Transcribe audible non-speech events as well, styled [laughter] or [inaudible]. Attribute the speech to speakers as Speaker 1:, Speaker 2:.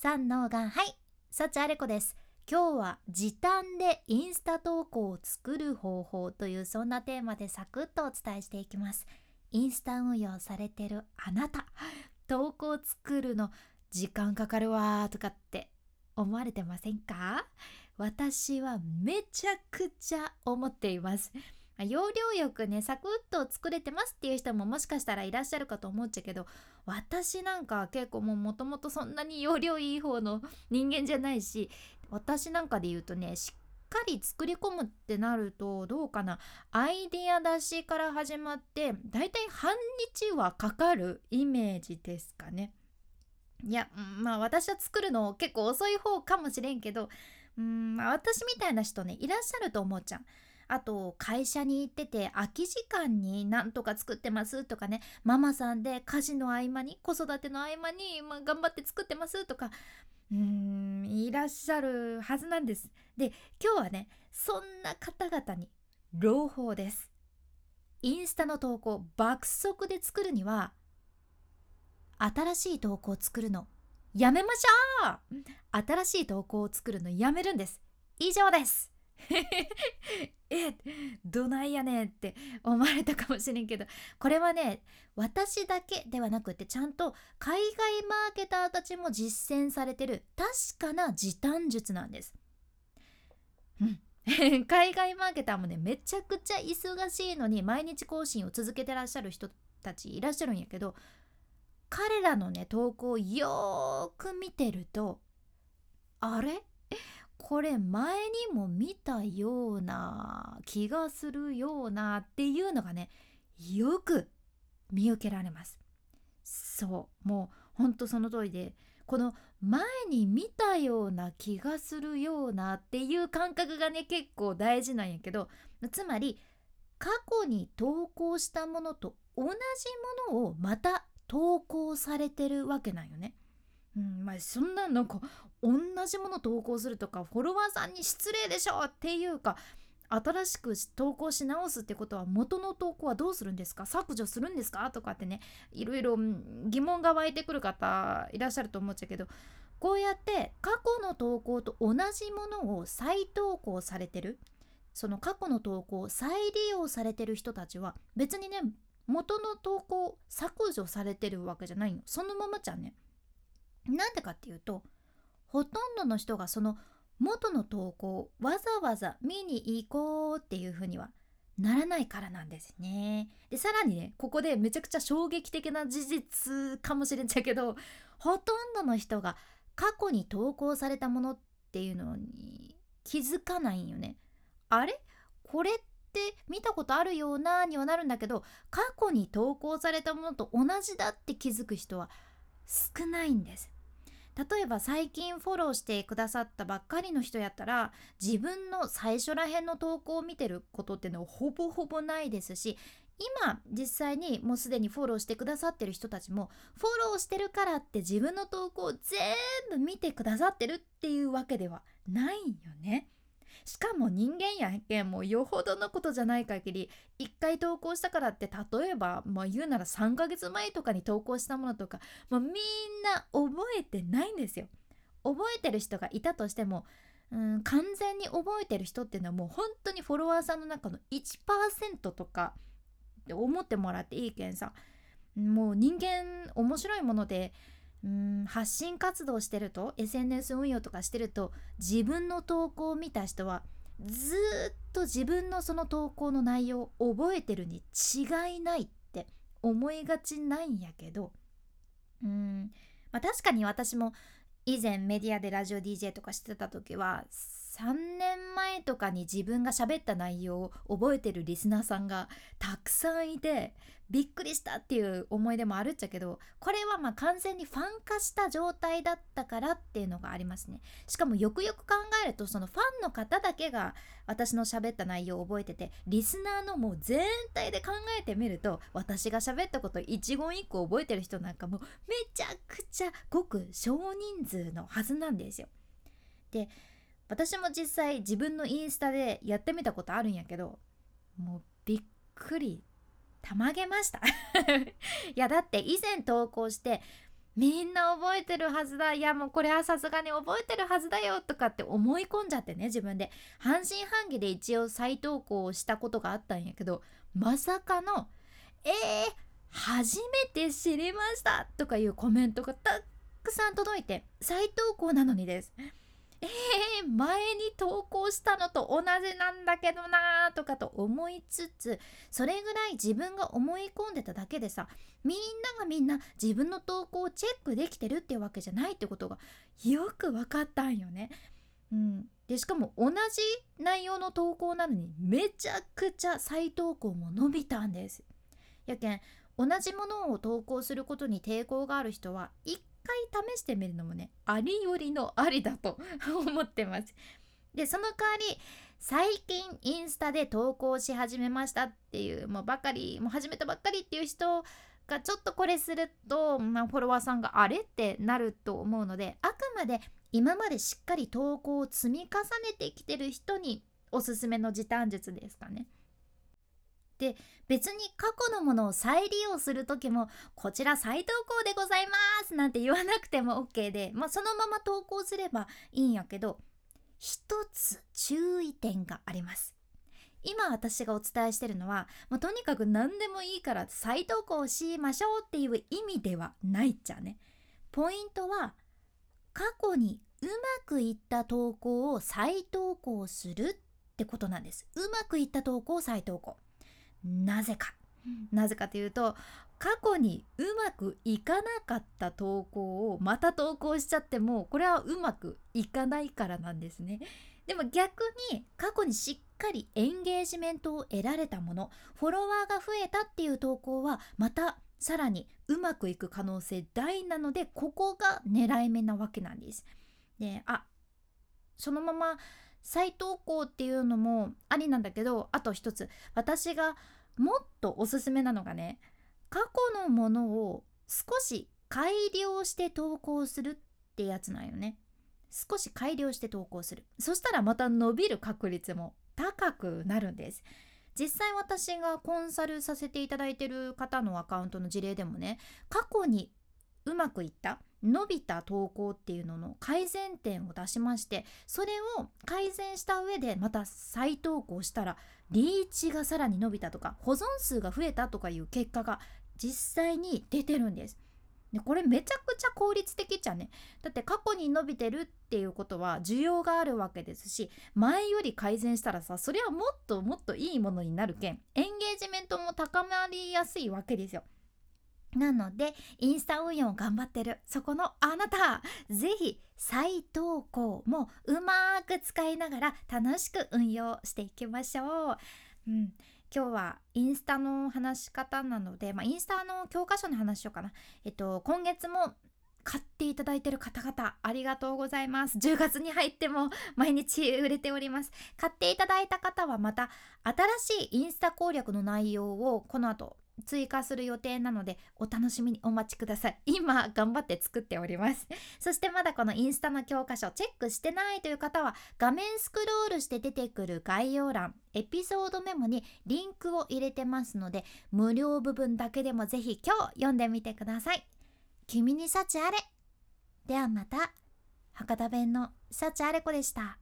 Speaker 1: 三能がはい幸あれ子です。今日は時短でインスタ投稿を作る方法というそんなテーマでサクッとお伝えしていきます。インスタ運用されてるあなた投稿作るの時間かかるわとかって思われてませんか？私はめちゃくちゃ思っています。容量よくねサクッと作れてますっていう人ももしかしたらいらっしゃるかと思っちゃうけど私なんか結構もうもともとそんなに容量いい方の人間じゃないし私なんかで言うとねしっかり作り込むってなるとどうかなアイディア出しから始まってだいたい半日はかかるイメージですかね。いやまあ私は作るの結構遅い方かもしれんけどうん私みたいな人ねいらっしゃると思うじゃん。あと会社に行ってて空き時間になんとか作ってますとかねママさんで家事の合間に子育ての合間に、まあ、頑張って作ってますとかうーんいらっしゃるはずなんです。で今日はねそんな方々に朗報です。インスタの投稿爆速で作るには新しい投稿を作るのやめましょう新しい投稿を作るのやめるんです。以上です [laughs] えどないやねんって思われたかもしれんけどこれはね私だけではなくてちゃんと海外マーケターたちも実践されてる確かな時短術なんです。うん [laughs] 海外マーケターもねめちゃくちゃ忙しいのに毎日更新を続けてらっしゃる人たちいらっしゃるんやけど彼らのね投稿をよーく見てるとあれ？これ前にも見たような気がするようなっていうのがねよく見受けられますそうもうほんとその通りでこの前に見たような気がするようなっていう感覚がね結構大事なんやけどつまり過去に投稿したものと同じものをまた投稿されてるわけなんよね。うんまあ、そんななんか同じもの投稿するとかフォロワーさんに失礼でしょっていうか新しく投稿し直すってことは元の投稿はどうするんですか？削除するんですか？とかってねいろいろ疑問が湧いてくる方いらっしゃると思っちゃうけどこうやって過去の投稿と同じものを再投稿されてる？その過去の投稿を再利用されてる人たちは別にね元の投稿削除されてるわけじゃないの。そのままじゃんね。なんでかっていうとほとんどの人がその元の投稿をわざわざ見に行こうっていうふうにはならないからなんですね。でさらにねここでめちゃくちゃ衝撃的な事実かもしれんちゃうけど [laughs] ほとんどの人が過去に投稿されたものっていうのに気づかないんよね。あれ？これって見たことあるようなにはなるんだけど過去に投稿されたものと同じだって気づく人は少ないんです。例えば最近フォローしてくださったばっかりの人やったら自分の最初らへんの投稿を見てることってのはほぼほぼないですし今実際にもうすでにフォローしてくださってる人たちもフォローしてるからって自分の投稿を全部見てくださってるっていうわけではないよね。しかも人間やけんもうよほどのことじゃない限り一回投稿したからって例えば、まあ、言うなら3ヶ月前とかに投稿したものとか、まあ、みんな覚えてないんですよ。覚えてる人がいたとしてもうん完全に覚えてる人っていうのはもう本当にフォロワーさんの中の1%とかって思ってもらっていいけんさもう人間面白いものでうん発信活動してると SNS 運用とかしてると自分の投稿を見た人はずっと自分のその投稿の内容を覚えてるに違いないって思いがちなんやけどうん、まあ、確かに私も以前メディアでラジオ DJ とかしてた時は3年前とかに自分が喋った内容を覚えてるリスナーさんがたくさんいてびっくりしたっていう思い出もあるっちゃけどこれはまあ完全にファン化した状態だったからっていうのがありますね。しかもよくよく考えるとそのファンの方だけが私の喋った内容を覚えててリスナーのもう全体で考えてみると私が喋ったこと一言一句覚えてる人なんかもうめちゃくちゃごく少人数のはずなんですよ。で私も実際自分のインスタでやってみたことあるんやけどもうびっくりたまげました。[laughs] いやだって以前投稿してみんな覚えてるはずだ。いやもうこれはさすがに覚えてるはずだよとかって思い込んじゃってね自分で。半信半疑で一応再投稿をしたことがあったんやけどまさかの「えー、初めて知りました」とかいうコメントがたくさん届いて再投稿なのにです。えー、前に投稿したのと同じなんだけどなーとかと思いつつそれぐらい自分が思い込んでただけでさみんながみんな自分の投稿をチェックできてるってわけじゃないってことがよく分かったんよね。うん、でしかも同じ内容の投稿なのにめちゃくちゃ再投稿も伸びたんです。やけん同じものを投稿することに抵抗がある人は一回試してみるのもねありよりのありだと [laughs] 思ってます。でその代わり最近インスタで投稿し始めましたっていうもうばかりもう始めたばっかりっていう人がちょっとこれすると、まあ、フォロワーさんがあれってなると思うのであくまで今までしっかり投稿を積み重ねてきてる人におすすめの時短術ですかね。で別に過去のものを再利用する時もこちら再投稿でございますなんて言わなくても OK で、まあ、そのまま投稿すればいいんやけど一つ注意点があります。今私がお伝えしてるのは、まあ、とにかく何でもいいから再投稿しましょうっていう意味ではないっちゃね。ポイントは過去にうまくいった投稿を再投稿するってことなんです。うまくいった投稿を再投稿。なぜか、なぜかというと過去にうまくいかなかった投稿をまた投稿しちゃってもこれはうまくいかないからなんですね。でも逆に過去にしっかりエンゲージメントを得られたものフォロワーが増えたっていう投稿はまたさらにうまくいく可能性大なのでここが狙い目なわけなんです。であそのまま再投稿っていうのもありなんだけどあと一つ私がもっとおすすめなのがね過去のものを少し改良して投稿するってやつなんよね。少し改良して投稿する。そしたらまた伸びる確率も高くなるんです。実際私がコンサルさせていただいてる方のアカウントの事例でもね過去にうまくいった伸びた投稿っていうのの改善点を出しましてそれを改善した上でまた再投稿したらリーチがさらに伸びたとか保存数が増えたとかいう結果が実際に出てるんです。でこれめちゃくちゃ効率的じゃねだって過去に伸びてるっていうことは需要があるわけですし前より改善したらさそれはもっともっといいものになるけんエンゲージメントも高まりやすいわけですよ。なのでインスタ運用頑張ってるそこのあなた是非再投稿もうまく使いながら楽しく運用していきましょう。うん、今日はインスタの話し方なので、まあ、インスタの教科書の話しようかな。えっと、今月も買っていただいてる方々ありがとうございます。10月に入っても毎日売れております。買っていただいた方はまた新しいインスタ攻略の内容をこの後追加する予定なのでお楽しみにお待ちください。[laughs] 今頑張って作っております。[laughs] そしてまだこのインスタの教科書チェックしてないという方は画面スクロールして出てくる概要欄エピソードメモにリンクを入れてますので無料部分だけでもぜひ今日読んでみてください。君に幸あれ。ではまた。博多弁の幸あれ子でした。